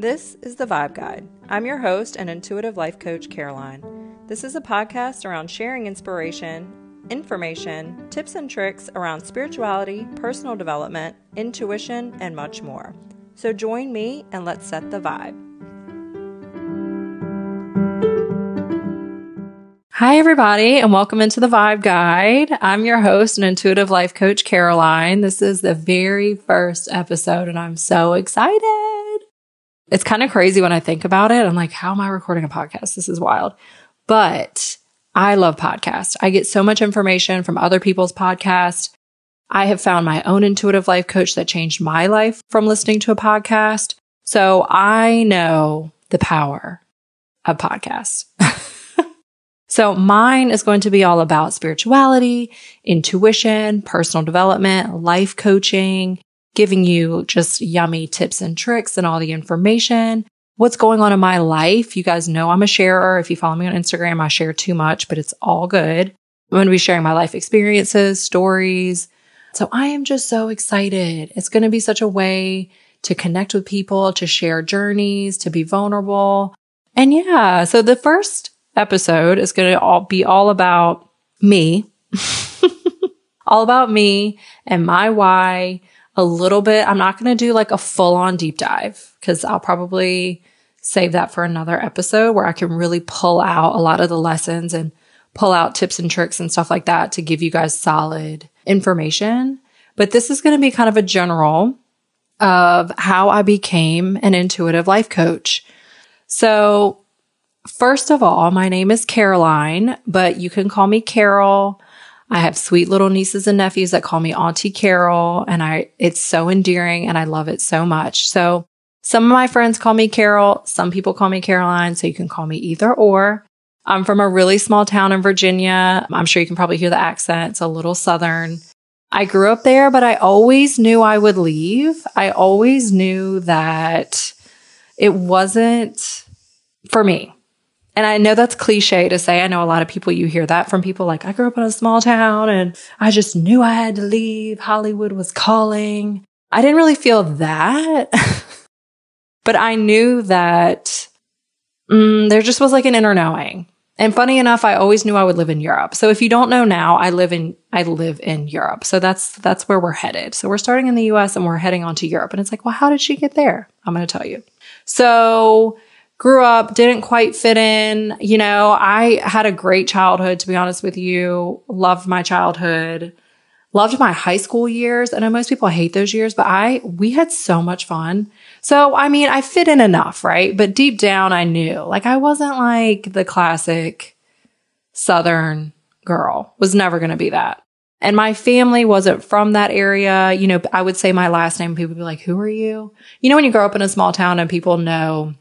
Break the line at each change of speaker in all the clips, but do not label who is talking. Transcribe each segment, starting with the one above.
This is The Vibe Guide. I'm your host and intuitive life coach, Caroline. This is a podcast around sharing inspiration, information, tips and tricks around spirituality, personal development, intuition, and much more. So join me and let's set the vibe. Hi, everybody, and welcome into the Vibe Guide. I'm your host and intuitive life coach, Caroline. This is the very first episode, and I'm so excited. It's kind of crazy when I think about it. I'm like, how am I recording a podcast? This is wild. But I love podcasts. I get so much information from other people's podcasts. I have found my own intuitive life coach that changed my life from listening to a podcast. So I know the power of podcasts. So mine is going to be all about spirituality, intuition, personal development, life coaching, giving you just yummy tips and tricks and all the information. What's going on in my life? You guys know I'm a sharer. If you follow me on Instagram, I share too much, but it's all good. I'm going to be sharing my life experiences, stories. So I am just so excited. It's going to be such a way to connect with people, to share journeys, to be vulnerable. And yeah, so the first episode is going to all be all about me, all about me and my why. A little bit. I'm not going to do like a full on deep dive because I'll probably save that for another episode where I can really pull out a lot of the lessons and pull out tips and tricks and stuff like that to give you guys solid information. But this is going to be kind of a general of how I became an intuitive life coach. So First of all, my name is Caroline, but you can call me Carol. I have sweet little nieces and nephews that call me Auntie Carol, and I it's so endearing and I love it so much. So some of my friends call me Carol, some people call me Caroline, so you can call me either or. I'm from a really small town in Virginia. I'm sure you can probably hear the accent. It's a little southern. I grew up there, but I always knew I would leave. I always knew that it wasn't for me. And I know that's cliche to say. I know a lot of people, you hear that from people like, I grew up in a small town and I just knew I had to leave. Hollywood was calling. I didn't really feel that, but I knew that mm, there just was like an inner knowing. And funny enough, I always knew I would live in Europe. So if you don't know now, I live in I live in Europe. So that's that's where we're headed. So we're starting in the US and we're heading on to Europe. And it's like, well, how did she get there? I'm going to tell you. So grew up, didn't quite fit in. You know, I had a great childhood, to be honest with you. Loved my childhood. Loved my high school years. I know most people hate those years, but I, we had so much fun. So, I mean, I fit in enough, right? But deep down, I knew like I wasn't like the classic Southern girl, was never going to be that. And my family wasn't from that area. You know, I would say my last name, people would be like, who are you? You know, when you grow up in a small town and people know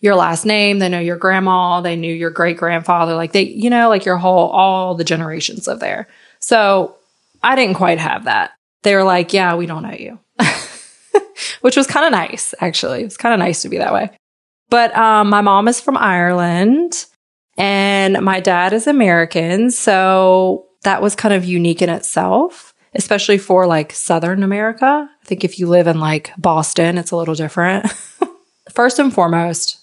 your last name. They know your grandma. They knew your great grandfather. Like they, you know, like your whole, all the generations live there. So I didn't quite have that. They were like, yeah, we don't know you, which was kind of nice, actually. It was kind of nice to be that way. But um, my mom is from Ireland and my dad is American. So that was kind of unique in itself, especially for like Southern America. I think if you live in like Boston, it's a little different. First and foremost,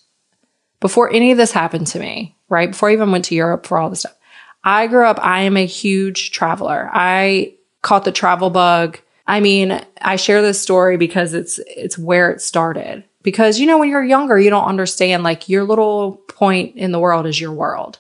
before any of this happened to me, right? Before I even went to Europe for all this stuff, I grew up, I am a huge traveler. I caught the travel bug. I mean, I share this story because it's it's where it started. Because you know, when you're younger, you don't understand like your little point in the world is your world.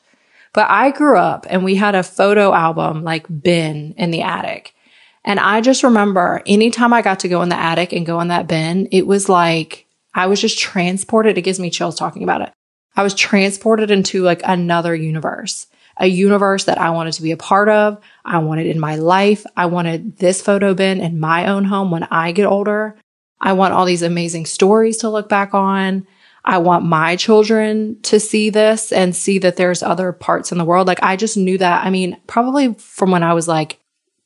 But I grew up and we had a photo album like bin in the attic. And I just remember anytime I got to go in the attic and go in that bin, it was like I was just transported. It gives me chills talking about it. I was transported into like another universe, a universe that I wanted to be a part of. I wanted in my life. I wanted this photo bin in my own home when I get older. I want all these amazing stories to look back on. I want my children to see this and see that there's other parts in the world. Like I just knew that. I mean, probably from when I was like,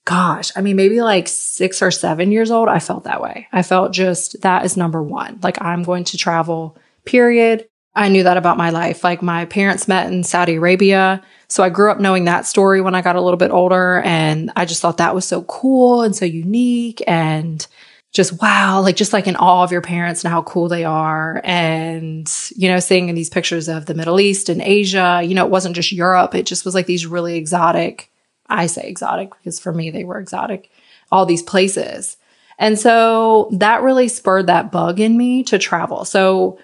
gosh, I mean, maybe like six or seven years old, I felt that way. I felt just that is number one. Like I'm going to travel, period. I knew that about my life. Like my parents met in Saudi Arabia. So I grew up knowing that story when I got a little bit older. And I just thought that was so cool and so unique. And just wow, like just like in awe of your parents and how cool they are. And, you know, seeing in these pictures of the Middle East and Asia, you know, it wasn't just Europe. It just was like these really exotic, I say exotic because for me, they were exotic, all these places. And so that really spurred that bug in me to travel. So,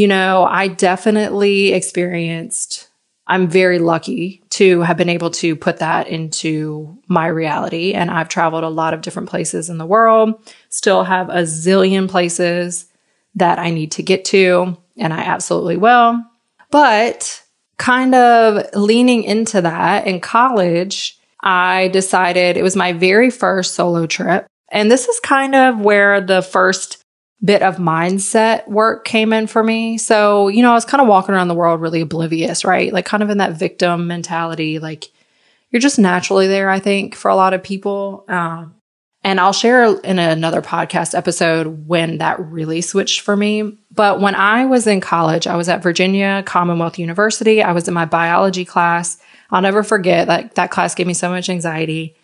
you know, I definitely experienced I'm very lucky to have been able to put that into my reality. And I've traveled a lot of different places in the world, still have a zillion places that I need to get to, and I absolutely will. But kind of leaning into that in college, I decided it was my very first solo trip. And this is kind of where the first bit of mindset work came in for me. So, you know, I was kind of walking around the world really oblivious, right? Like kind of in that victim mentality. Like you're just naturally there, I think, for a lot of people. Um, and I'll share in another podcast episode when that really switched for me. But when I was in college, I was at Virginia Commonwealth University. I was in my biology class. I'll never forget that that class gave me so much anxiety.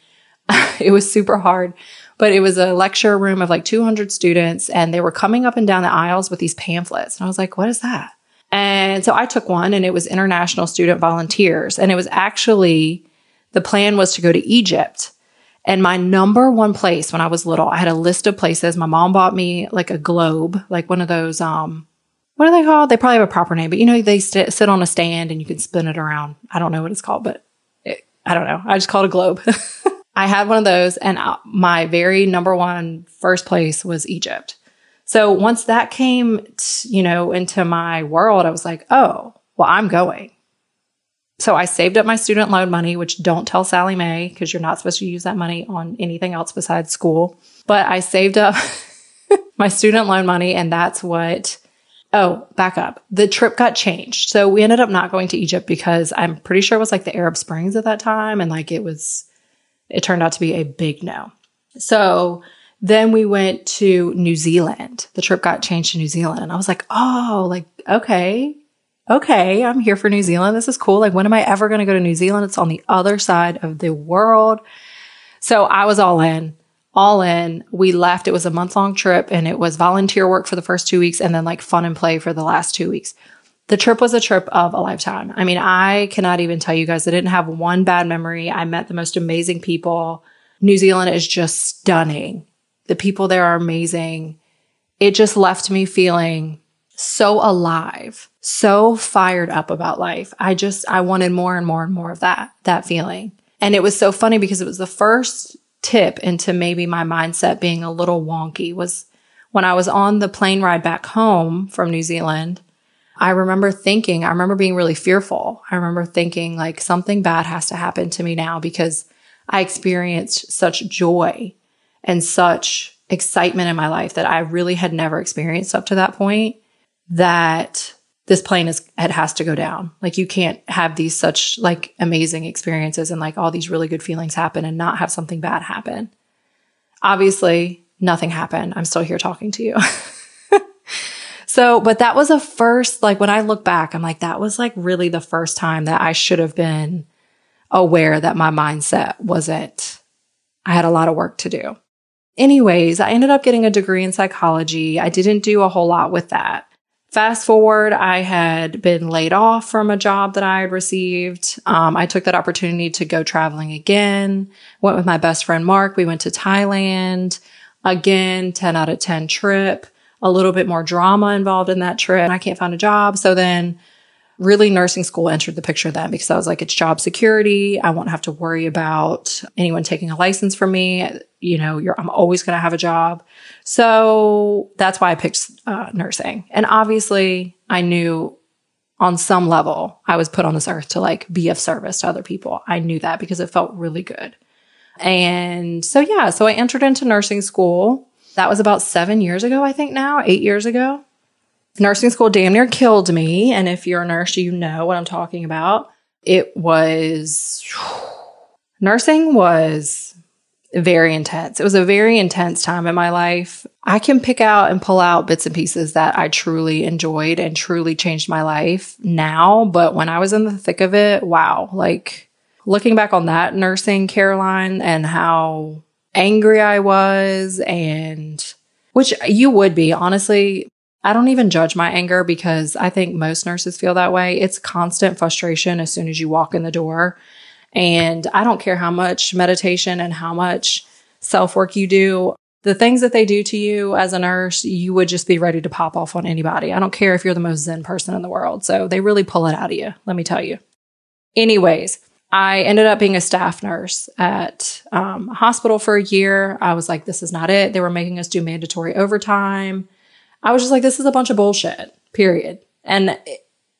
it was super hard but it was a lecture room of like 200 students and they were coming up and down the aisles with these pamphlets. And I was like, what is that? And so I took one and it was International Student Volunteers. And it was actually, the plan was to go to Egypt. And my number one place when I was little, I had a list of places. My mom bought me like a globe, like one of those, um, what are they called? They probably have a proper name, but you know, they st- sit on a stand and you can spin it around. I don't know what it's called, but it, I don't know. I just call it a globe. I had one of those, and uh, my very number one first place was Egypt. So once that came, t- you know, into my world, I was like, oh, well, I'm going. So I saved up my student loan money, which don't tell Sallie Mae because you're not supposed to use that money on anything else besides school. But I saved up my student loan money, and that's what. Oh, back up. The trip got changed. So we ended up not going to Egypt because I'm pretty sure it was like the Arab Springs at that time. And like it was it turned out to be a big no. So then we went to New Zealand. The trip got changed to New Zealand. And I was like, oh, like, okay, okay, I'm here for New Zealand. This is cool. Like, when am I ever going to go to New Zealand? It's on the other side of the world. So I was all in, all in. We left. It was a month long trip and it was volunteer work for the first two weeks and then like fun and play for the last two weeks the trip was a trip of a lifetime. I mean, I cannot even tell you guys, I didn't have one bad memory. I met the most amazing people. New Zealand is just stunning. The people there are amazing. It just left me feeling so alive, so fired up about life. I just, I wanted more and more and more of that, that feeling. And it was so funny because it was the first tip into maybe my mindset being a little wonky was when I was on the plane ride back home from New Zealand I remember thinking, I remember being really fearful. I remember thinking like something bad has to happen to me now because I experienced such joy and such excitement in my life that I really had never experienced up to that point that this plane is it has to go down. Like you can't have these such like amazing experiences and like all these really good feelings happen and not have something bad happen. Obviously, nothing happened. I'm still here talking to you. So, but that was a first, like when I look back, I'm like, that was like really the first time that I should have been aware that my mindset wasn't, I had a lot of work to do. Anyways, I ended up getting a degree in psychology. I didn't do a whole lot with that. Fast forward, I had been laid off from a job that I had received. Um, I took that opportunity to go traveling again. Went with my best friend Mark. We went to Thailand. Again, 10 out of 10 trip a little bit more drama involved in that trip. I can't find a job. So then really nursing school entered the picture then because I was like, it's job security. I won't have to worry about anyone taking a license from me. You know, I'm always going to have a job. So that's why I picked uh, nursing. And obviously I knew on some level I was put on this earth to like be of service to other people. I knew that because it felt really good. And so, yeah, so I entered into nursing school that was about seven years ago, I think now, eight years ago. Nursing school damn near killed me. And if you're a nurse, you know what I'm talking about. It was, nursing was very intense. It was a very intense time in my life. I can pick out and pull out bits and pieces that I truly enjoyed and truly changed my life now. But when I was in the thick of it, wow, like looking back on that nursing, Caroline, and how angry I was and which you would be. Honestly, I don't even judge my anger because I think most nurses feel that way. It's constant frustration as soon as you walk in the door. And I don't care how much meditation and how much self work you do. The things that they do to you as a nurse, you would just be ready to pop off on anybody. I don't care if you're the most zen person in the world. So they really pull it out of you, let me tell you. Anyways, I ended up being a staff nurse at um, a hospital for a year. I was like, this is not it. They were making us do mandatory overtime. I was just like, this is a bunch of bullshit, period. And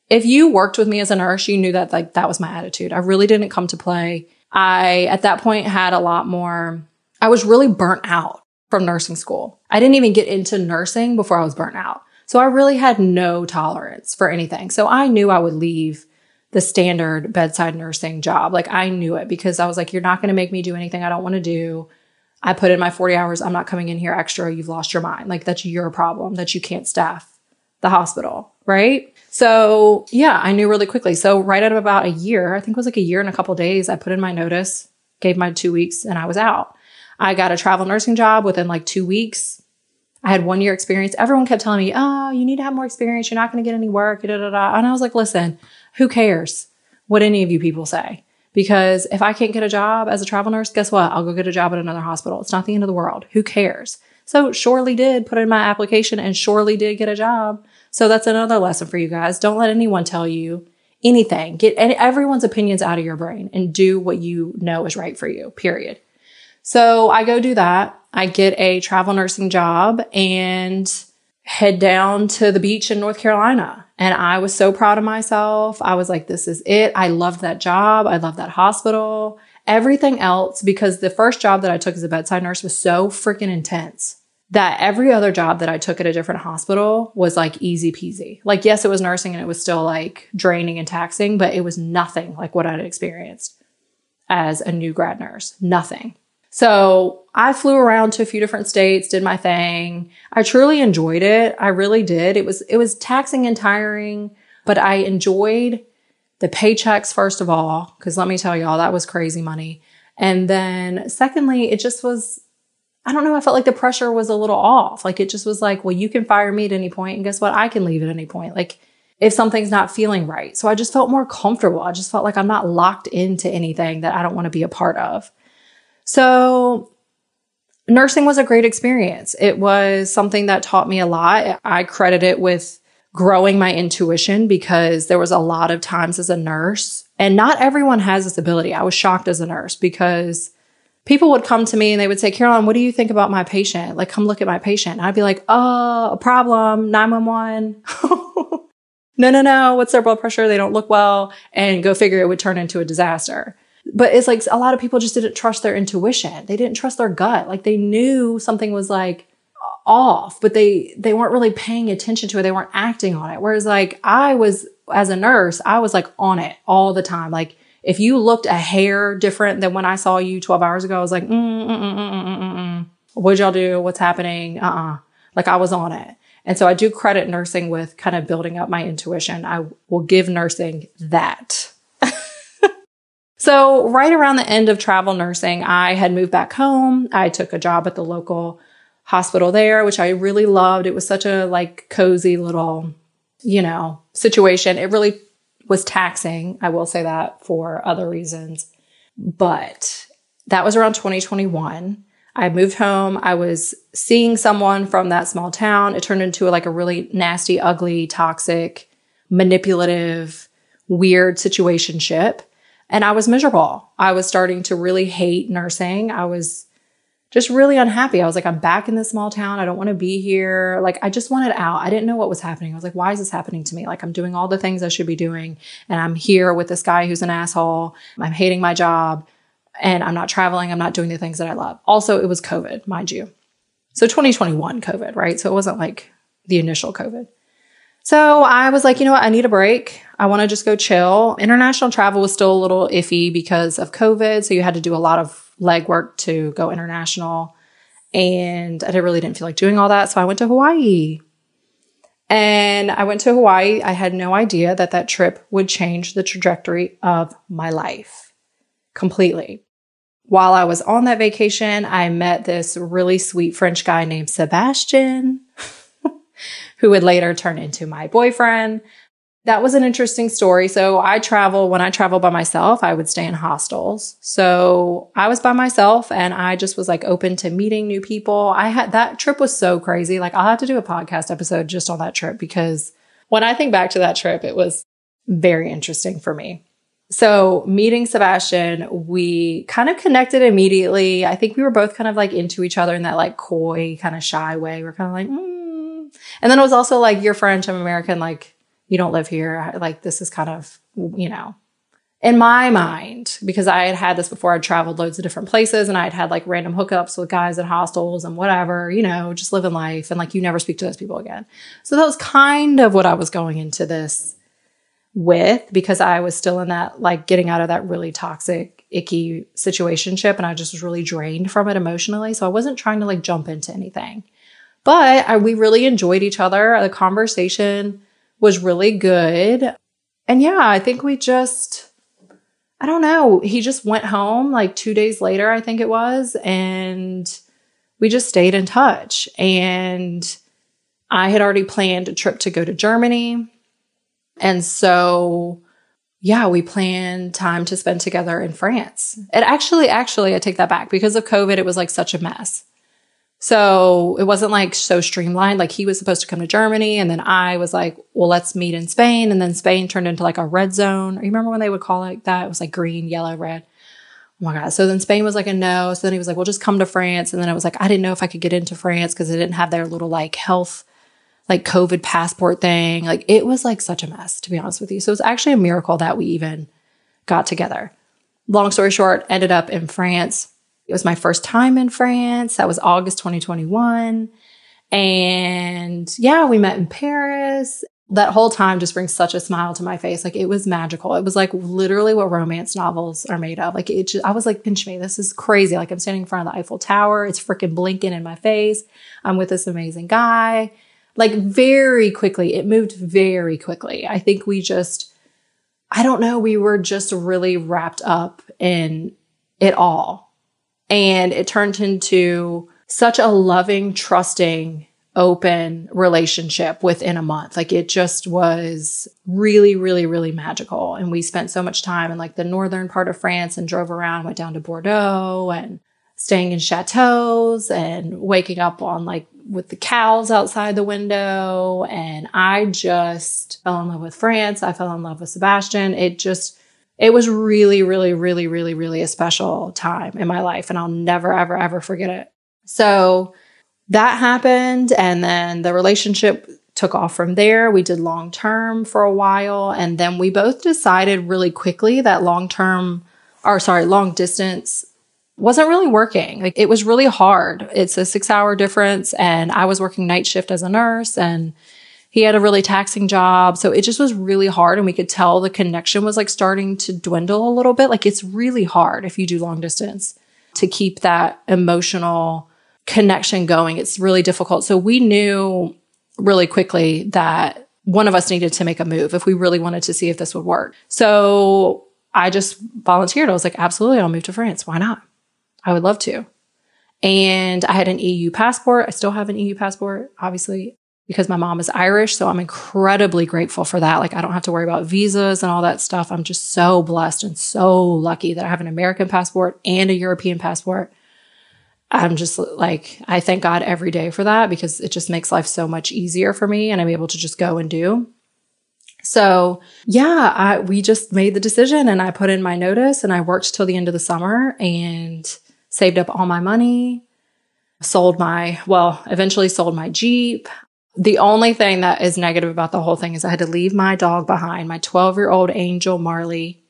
if you worked with me as a nurse, you knew that like that was my attitude. I really didn't come to play. I at that point had a lot more I was really burnt out from nursing school. I didn't even get into nursing before I was burnt out. So I really had no tolerance for anything. So I knew I would leave the standard bedside nursing job. Like I knew it because I was like, you're not going to make me do anything I don't want to do. I put in my 40 hours. I'm not coming in here extra. You've lost your mind. Like that's your problem that you can't staff the hospital. Right. So yeah, I knew really quickly. So right out of about a year, I think it was like a year and a couple days, I put in my notice, gave my two weeks and I was out. I got a travel nursing job within like two weeks. I had one year experience. Everyone kept telling me, oh, you need to have more experience. You're not going to get any work. Da, da, da. And I was like, listen, who cares what any of you people say? Because if I can't get a job as a travel nurse, guess what? I'll go get a job at another hospital. It's not the end of the world. Who cares? So surely did put in my application and surely did get a job. So that's another lesson for you guys. Don't let anyone tell you anything. Get everyone's opinions out of your brain and do what you know is right for you, period. So I go do that. I get a travel nursing job and head down to the beach in North Carolina. And I was so proud of myself. I was like, this is it. I loved that job. I loved that hospital. Everything else, because the first job that I took as a bedside nurse was so freaking intense that every other job that I took at a different hospital was like easy peasy. Like, yes, it was nursing and it was still like draining and taxing, but it was nothing like what I'd experienced as a new grad nurse. Nothing. So I flew around to a few different states, did my thing. I truly enjoyed it. I really did. It was, it was taxing and tiring, but I enjoyed the paychecks, first of all, because let me tell y'all, that was crazy money. And then secondly, it just was, I don't know, I felt like the pressure was a little off. Like it just was like, well, you can fire me at any point, and guess what? I can leave at any point. Like if something's not feeling right. So I just felt more comfortable. I just felt like I'm not locked into anything that I don't want to be a part of. So nursing was a great experience. It was something that taught me a lot. I credit it with growing my intuition because there was a lot of times as a nurse and not everyone has this ability. I was shocked as a nurse because people would come to me and they would say, Caroline, what do you think about my patient? Like, come look at my patient. And I'd be like, oh, a problem, 911. no, no, no. What's their blood pressure? They don't look well. And go figure it would turn into a disaster but it's like a lot of people just didn't trust their intuition. They didn't trust their gut. Like they knew something was like off, but they they weren't really paying attention to it. They weren't acting on it. Whereas like I was as a nurse, I was like on it all the time. Like if you looked a hair different than when I saw you 12 hours ago, I was like, mm, mm, mm, mm, mm, mm. mm. what'd y'all do? What's happening? Uh-uh. Like I was on it. And so I do credit nursing with kind of building up my intuition. I will give nursing that. So, right around the end of travel nursing, I had moved back home. I took a job at the local hospital there, which I really loved. It was such a like cozy little, you know, situation. It really was taxing. I will say that for other reasons. But that was around 2021. I moved home. I was seeing someone from that small town. It turned into like a really nasty, ugly, toxic, manipulative, weird situationship. And I was miserable. I was starting to really hate nursing. I was just really unhappy. I was like, I'm back in this small town. I don't want to be here. Like, I just wanted out. I didn't know what was happening. I was like, why is this happening to me? Like, I'm doing all the things I should be doing. And I'm here with this guy who's an asshole. I'm hating my job and I'm not traveling. I'm not doing the things that I love. Also, it was COVID, mind you. So 2021 COVID, right? So it wasn't like the initial COVID. So I was like, you know what? I need a break. I want to just go chill. International travel was still a little iffy because of COVID. So you had to do a lot of legwork to go international. And I really didn't feel like doing all that. So I went to Hawaii. And I went to Hawaii. I had no idea that that trip would change the trajectory of my life completely. while I was on that vacation, I met this really sweet French guy named Sebastian, who would later turn into my boyfriend. That was an interesting story. So I travel, when I travel by myself, I would stay in hostels. So I was by myself and I just was like open to meeting new people. I had that trip was so crazy. Like I'll have to do a podcast episode just on that trip because when I think back to that trip, it was very interesting for me. So meeting Sebastian, we kind of connected immediately. I think we were both kind of like into each other in that like coy, kind of shy way. We're kind of like, mm. And then it was also like, you're French, I'm American. Like, you don't live here. Like, this is kind of, you know, in my mind, because I had had this before, I'd traveled loads of different places and I'd had like random hookups with guys at hostels and whatever, you know, just living life. And like, you never speak to those people again. So that was kind of what I was going into this with because I was still in that, like getting out of that really toxic, icky situationship. And I just was really drained from it emotionally. So I wasn't trying to like jump into anything. But I, we really enjoyed each other. The conversation was really good. And yeah, I think we just, I don't know. He just went home like two days later, I think it was. And we just stayed in touch. And I had already planned a trip to go to Germany. And so, yeah, we planned time to spend together in France. It actually, actually, I take that back because of COVID, it was like such a mess. So it wasn't like so streamlined. Like he was supposed to come to Germany and then I was like, well, let's meet in Spain. And then Spain turned into like a red zone. You remember when they would call it that? It was like green, yellow, red. Oh my God. So then Spain was like a no. So then he was like, well, just come to France. And then I was like, I didn't know if I could get into France because they didn't have their little like health like COVID passport thing. Like it was like such a mess, to be honest with you. So it was actually a miracle that we even got together. Long story short, ended up in France. It was my first time in France. That was August 2021. And yeah, we met in Paris. That whole time just brings such a smile to my face. Like it was magical. It was like literally what romance novels are made of. Like it just, I was like, pinch me. This is crazy. Like I'm standing in front of the Eiffel Tower. It's freaking blinking in my face. I'm with this amazing guy like very quickly. It moved very quickly. I think we just, I don't know, we were just really wrapped up in it all. And it turned into such a loving, trusting, open relationship within a month. Like it just was really, really, really magical. And we spent so much time in like the northern part of France and drove around, went down to Bordeaux and staying in chateaus and waking up on like with the cows outside the window. And I just fell in love with France. I fell in love with Sebastian. It just, it was really, really, really, really, really a special time in my life. And I'll never, ever, ever forget it. So that happened. And then the relationship took off from there. We did long term for a while. And then we both decided really quickly that long term, or sorry, long distance wasn't really working. Like it was really hard. It's a six hour difference and I was working night shift as a nurse and he had a really taxing job. So it just was really hard. And we could tell the connection was like starting to dwindle a little bit. Like it's really hard if you do long distance to keep that emotional connection going. It's really difficult. So we knew really quickly that one of us needed to make a move if we really wanted to see if this would work. So I just volunteered. I was like, absolutely, I'll move to France. Why not? I would love to. And I had an EU passport. I still have an EU passport, obviously, because my mom is Irish. So I'm incredibly grateful for that. Like, I don't have to worry about visas and all that stuff. I'm just so blessed and so lucky that I have an American passport and a European passport. I'm just like, I thank God every day for that because it just makes life so much easier for me and I'm able to just go and do. So yeah, I, we just made the decision and I put in my notice and I worked till the end of the summer and saved up all my money, sold my, well, eventually sold my Jeep. The only thing that is negative about the whole thing is I had to leave my dog behind, my 12 year old angel Marley.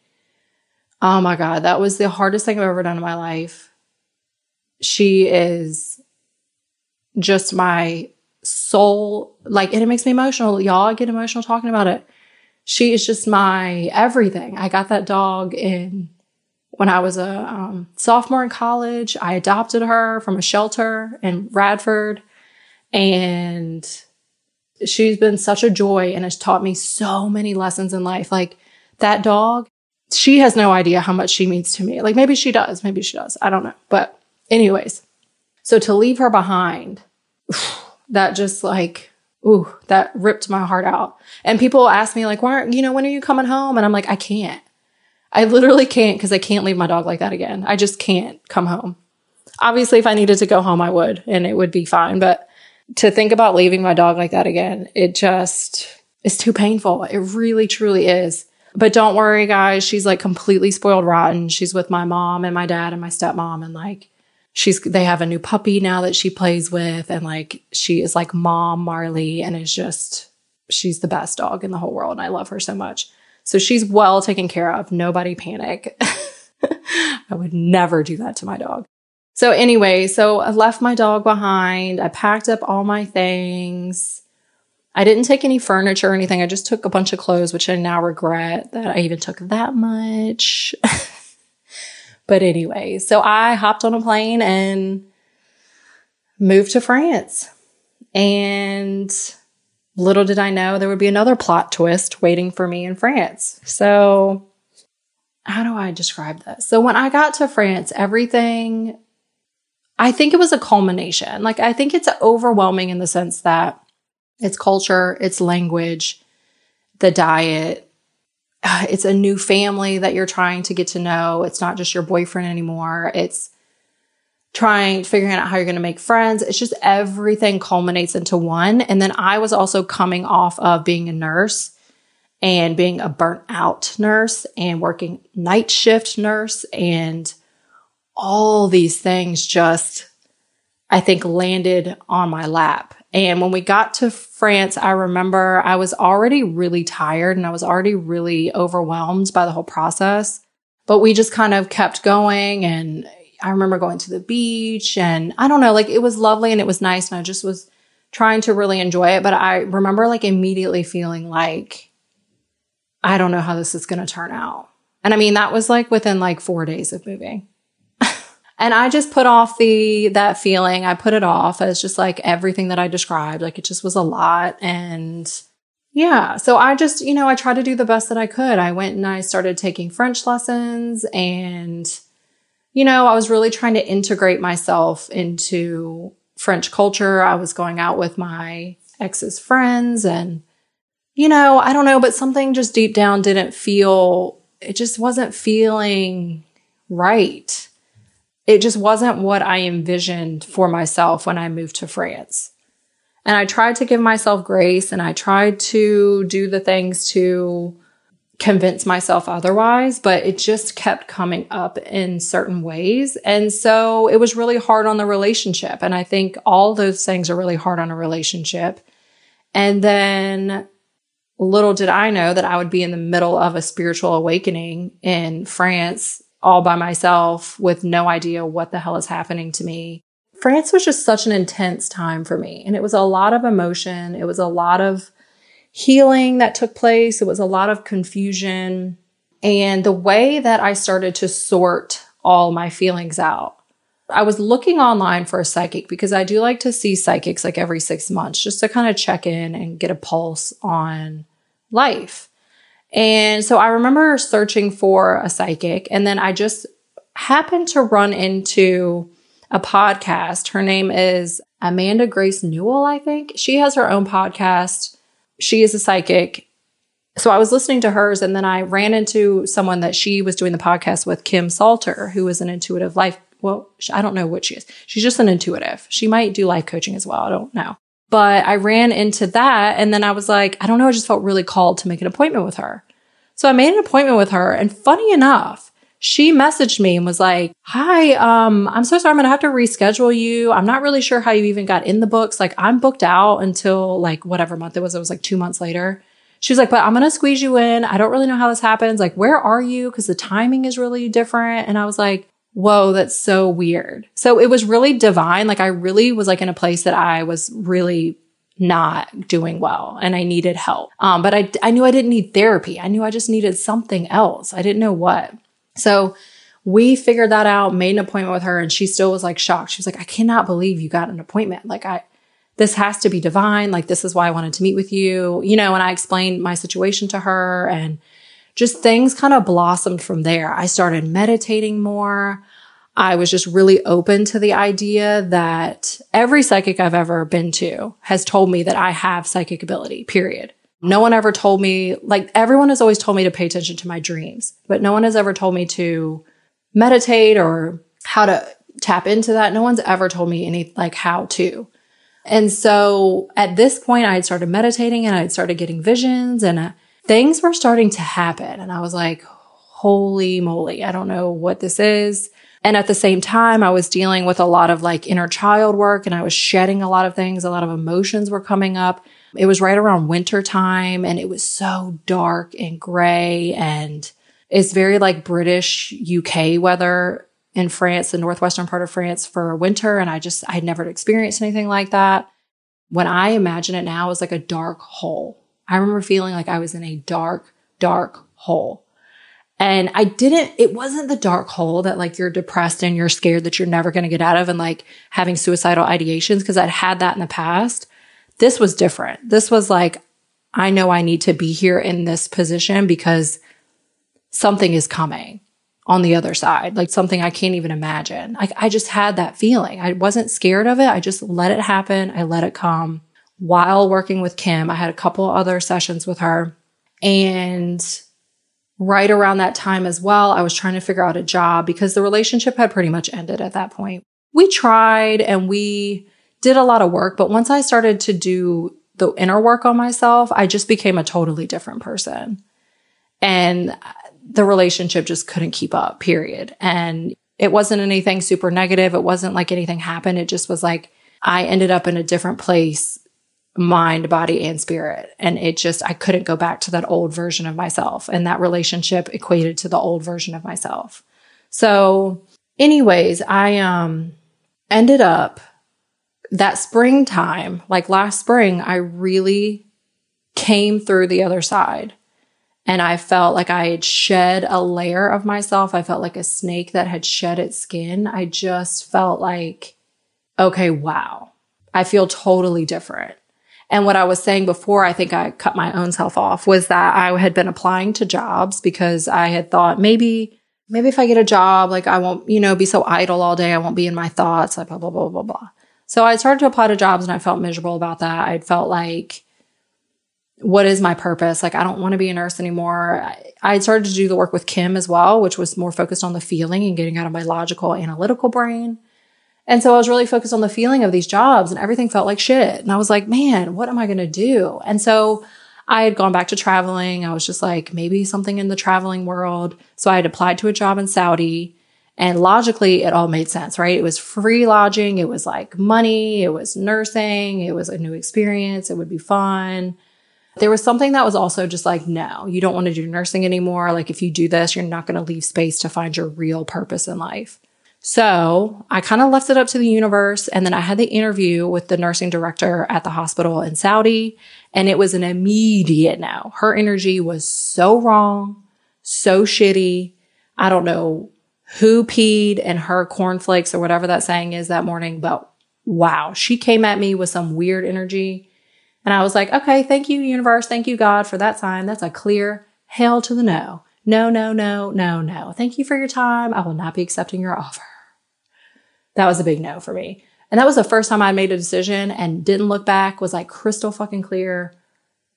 Oh my God, that was the hardest thing I've ever done in my life. She is just my soul. Like, and it makes me emotional. Y'all get emotional talking about it. She is just my everything. I got that dog in when I was a um, sophomore in college, I adopted her from a shelter in Radford. And she's been such a joy and has taught me so many lessons in life. Like that dog, she has no idea how much she means to me. Like maybe she does, maybe she does. I don't know. But anyways, so to leave her behind, that just like ooh, that ripped my heart out. And people ask me like, why aren't, you know, when are you coming home? And I'm like, I can't. I literally can't because I can't leave my dog like that again. I just can't come home. Obviously, if I needed to go home, I would and it would be fine. But to think about leaving my dog like that again, it just is too painful. It really, truly is. But don't worry, guys. She's like completely spoiled rotten. She's with my mom and my dad and my stepmom. And like, she's, they have a new puppy now that she plays with. And like, she is like mom Marley and is just, she's the best dog in the whole world. And I love her so much. So she's well taken care of. Nobody panic. I would never do that to my dog. So anyway, so I left my dog behind. I packed up all my things. I didn't take any furniture or anything. I just took a bunch of clothes, which I now regret that I even took that much. but anyway, so I hopped on a plane and moved to France. And little did I know there would be another plot twist waiting for me in France. So, how do I describe this? So, when I got to France, everything I think it was a culmination. Like, I think it's overwhelming in the sense that it's culture, it's language, the diet. It's a new family that you're trying to get to know. It's not just your boyfriend anymore. It's trying, figuring out how you're going to make friends. It's just everything culminates into one. And then I was also coming off of being a nurse and being a burnt out nurse and working night shift nurse and all these things just, I think, landed on my lap. And when we got to France, I remember I was already really tired and I was already really overwhelmed by the whole process. But we just kind of kept going. And I remember going to the beach and I don't know, like it was lovely and it was nice. And I just was trying to really enjoy it. But I remember like immediately feeling like, I don't know how this is going to turn out. And I mean, that was like within like four days of moving. And I just put off the, that feeling. I put it off as just like everything that I described. Like it just was a lot. And yeah. So I just, you know, I tried to do the best that I could. I went and I started taking French lessons and, you know, I was really trying to integrate myself into French culture. I was going out with my ex's friends and, you know, I don't know, but something just deep down didn't feel, it just wasn't feeling right it just wasn't what I envisioned for myself when I moved to France. And I tried to give myself grace and I tried to do the things to convince myself otherwise, but it just kept coming up in certain ways. And so it was really hard on the relationship. And I think all those things are really hard on a relationship. And then little did I know that I would be in the middle of a spiritual awakening in France all by myself with no idea what the hell is happening to me. France was just such an intense time for me. And it was a lot of emotion. It was a lot of healing that took place. It was a lot of confusion. And the way that I started to sort all my feelings out, I was looking online for a psychic because I do like to see psychics like every six months just to kind of check in and get a pulse on life. And so I remember searching for a psychic, and then I just happened to run into a podcast. Her name is Amanda Grace Newell, I think. She has her own podcast. She is a psychic. So I was listening to hers, and then I ran into someone that she was doing the podcast with, Kim Salter, who is an intuitive life. Well, I don't know what she is. She's just an intuitive. She might do life coaching as well. I don't know. But I ran into that and then I was like, I don't know, I just felt really called to make an appointment with her. So I made an appointment with her and funny enough, she messaged me and was like, Hi, um, I'm so sorry. I'm going to have to reschedule you. I'm not really sure how you even got in the books. Like I'm booked out until like whatever month it was. It was like two months later. She was like, but I'm going to squeeze you in. I don't really know how this happens. Like, where are you? Cause the timing is really different. And I was like, whoa, that's so weird. So it was really divine. Like I really was like in a place that I was really not doing well and I needed help. Um, but I, I knew I didn't need therapy. I knew I just needed something else. I didn't know what. So we figured that out, made an appointment with her, and she still was like shocked. She was like, I cannot believe you got an appointment. Like, I, this has to be divine. Like, this is why I wanted to meet with you, you know, and I explained my situation to her and just things kind of blossomed from there. I started meditating more. I was just really open to the idea that every psychic I've ever been to has told me that I have psychic ability, period. No one ever told me, like, everyone has always told me to pay attention to my dreams, but no one has ever told me to meditate or how to tap into that. No one's ever told me any, like, how to. And so at this point, I had started meditating and I had started getting visions and uh, things were starting to happen. And I was like, holy moly, I don't know what this is. And at the same time, I was dealing with a lot of like inner child work and I was shedding a lot of things. A lot of emotions were coming up. It was right around winter time and it was so dark and gray and it's very like British UK weather in France, the northwestern part of France for winter. And I just, I'd never experienced anything like that. When I imagine it now, it's like a dark hole. I remember feeling like I was in a dark, dark hole. And I didn't, it wasn't the dark hole that like you're depressed and you're scared that you're never going to get out of and like having suicidal ideations because I'd had that in the past. This was different. This was like, I know I need to be here in this position because something is coming on the other side, like something I can't even imagine. Like I just had that feeling. I wasn't scared of it. I just let it happen. I let it come. While working with Kim, I had a couple other sessions with her. And right around that time as well, I was trying to figure out a job because the relationship had pretty much ended at that point. We tried and we did a lot of work, but once I started to do the inner work on myself, I just became a totally different person. And the relationship just couldn't keep up, period. And it wasn't anything super negative. It wasn't like anything happened. It just was like I ended up in a different place, mind, body, and spirit. And it just, I couldn't go back to that old version of myself. And that relationship equated to the old version of myself. So, anyways, I um ended up that springtime, like last spring, I really came through the other side. And I felt like I had shed a layer of myself. I felt like a snake that had shed its skin. I just felt like, okay, wow, I feel totally different. And what I was saying before, I think I cut my own self off was that I had been applying to jobs because I had thought maybe, maybe if I get a job, like I won't, you know, be so idle all day. I won't be in my thoughts, like blah, blah, blah, blah, blah. So I started to apply to jobs and I felt miserable about that. I felt like, what is my purpose? Like, I don't want to be a nurse anymore. I, I started to do the work with Kim as well, which was more focused on the feeling and getting out of my logical, analytical brain. And so I was really focused on the feeling of these jobs and everything felt like shit. And I was like, man, what am I going to do? And so I had gone back to traveling. I was just like, maybe something in the traveling world. So I had applied to a job in Saudi and logically it all made sense, right? It was free lodging. It was like money. It was nursing. It was a new experience. It would be fun. There was something that was also just like, no, you don't want to do nursing anymore. Like, if you do this, you're not going to leave space to find your real purpose in life. So I kind of left it up to the universe. And then I had the interview with the nursing director at the hospital in Saudi, and it was an immediate no. Her energy was so wrong, so shitty. I don't know who peed in her cornflakes or whatever that saying is that morning, but wow, she came at me with some weird energy and I was like, okay, thank you, universe. Thank you, God, for that sign. That's a clear hell to the no. No, no, no, no, no. Thank you for your time. I will not be accepting your offer. That was a big no for me. And that was the first time I made a decision and didn't look back, was like crystal fucking clear,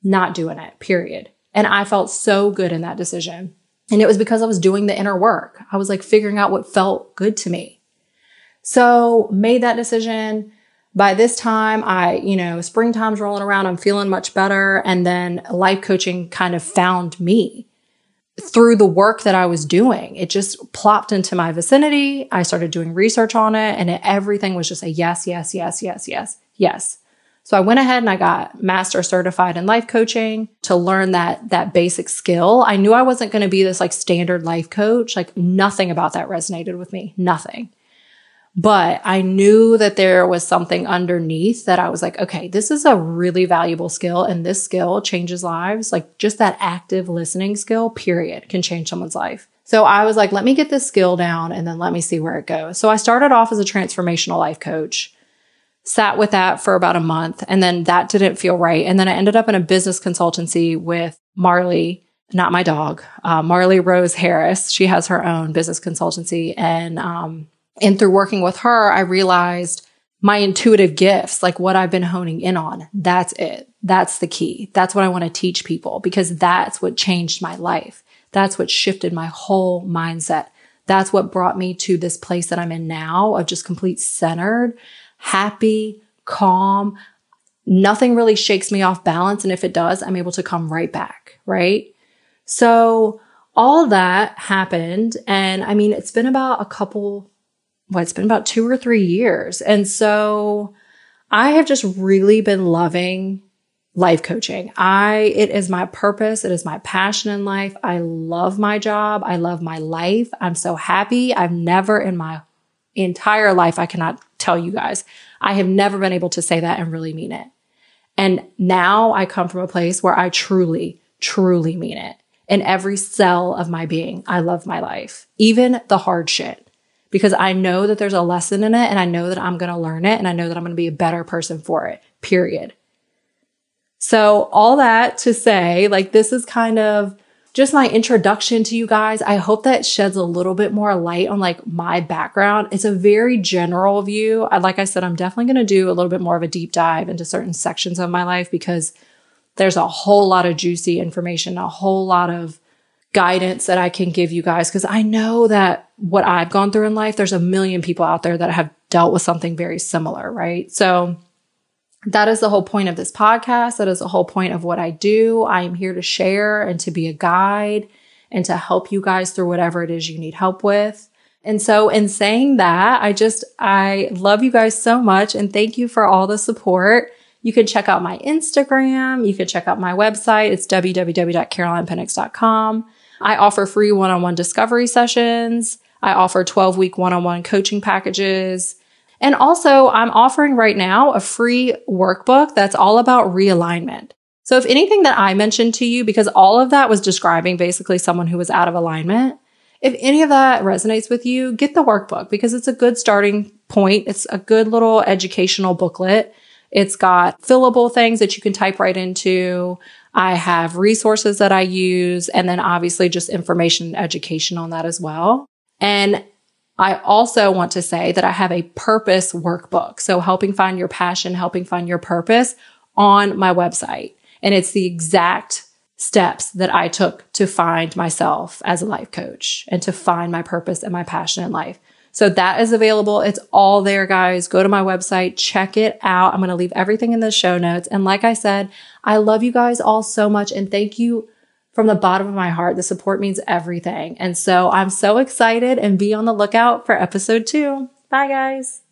not doing it, period. And I felt so good in that decision. And it was because I was doing the inner work. I was like figuring out what felt good to me. So made that decision by this time, I, you know, springtime's rolling around. I'm feeling much better. And then life coaching kind of found me through the work that I was doing. It just plopped into my vicinity. I started doing research on it and it, everything was just a yes, yes, yes, yes, yes, yes. So I went ahead and I got master certified in life coaching to learn that that basic skill. I knew I wasn't going to be this like standard life coach. Like nothing about that resonated with me. Nothing. But I knew that there was something underneath that I was like, okay, this is a really valuable skill. And this skill changes lives. Like just that active listening skill, period, can change someone's life. So I was like, let me get this skill down and then let me see where it goes. So I started off as a transformational life coach, sat with that for about a month, and then that didn't feel right. And then I ended up in a business consultancy with Marley not my dog, uh, Marley Rose Harris. She has her own business consultancy. And, um, and through working with her, I realized my intuitive gifts, like what I've been honing in on. That's it. That's the key. That's what I want to teach people because that's what changed my life. That's what shifted my whole mindset. That's what brought me to this place that I'm in now of just complete centered, happy, calm. Nothing really shakes me off balance. And if it does, I'm able to come right back. Right. So all that happened. And I mean, it's been about a couple, what, it's been about two or three years. And so I have just really been loving life coaching. I, it is my purpose. It is my passion in life. I love my job. I love my life. I'm so happy. I've never in my entire life, I cannot tell you guys, I have never been able to say that and really mean it. And now I come from a place where I truly, truly mean it. In every cell of my being, I love my life, even the hard shit, because I know that there's a lesson in it and I know that I'm going to learn it and I know that I'm going to be a better person for it, period. So, all that to say, like, this is kind of just my introduction to you guys. I hope that sheds a little bit more light on like my background. It's a very general view. I, like I said, I'm definitely going to do a little bit more of a deep dive into certain sections of my life because there's a whole lot of juicy information, a whole lot of guidance that I can give you guys. Cause I know that what I've gone through in life, there's a million people out there that have dealt with something very similar, right? So, that is the whole point of this podcast. That is the whole point of what I do. I am here to share and to be a guide and to help you guys through whatever it is you need help with. And so in saying that, I just, I love you guys so much and thank you for all the support. You can check out my Instagram. You can check out my website. It's www.carolinepinnix.com. I offer free one-on-one discovery sessions. I offer 12 week one-on-one coaching packages. And also, I'm offering right now a free workbook that's all about realignment. So if anything that I mentioned to you, because all of that was describing basically someone who was out of alignment, if any of that resonates with you, get the workbook because it's a good starting point. It's a good little educational booklet. It's got fillable things that you can type right into. I have resources that I use and then obviously just information and education on that as well. And I also want to say that I have a purpose workbook. So helping find your passion, helping find your purpose on my website. And it's the exact steps that I took to find myself as a life coach and to find my purpose and my passion in life. So that is available. It's all there, guys. Go to my website, check it out. I'm going to leave everything in the show notes. And like I said, I love you guys all so much and thank you from the bottom of my heart. The support means everything. And so I'm so excited and be on the lookout for episode two. Bye, guys.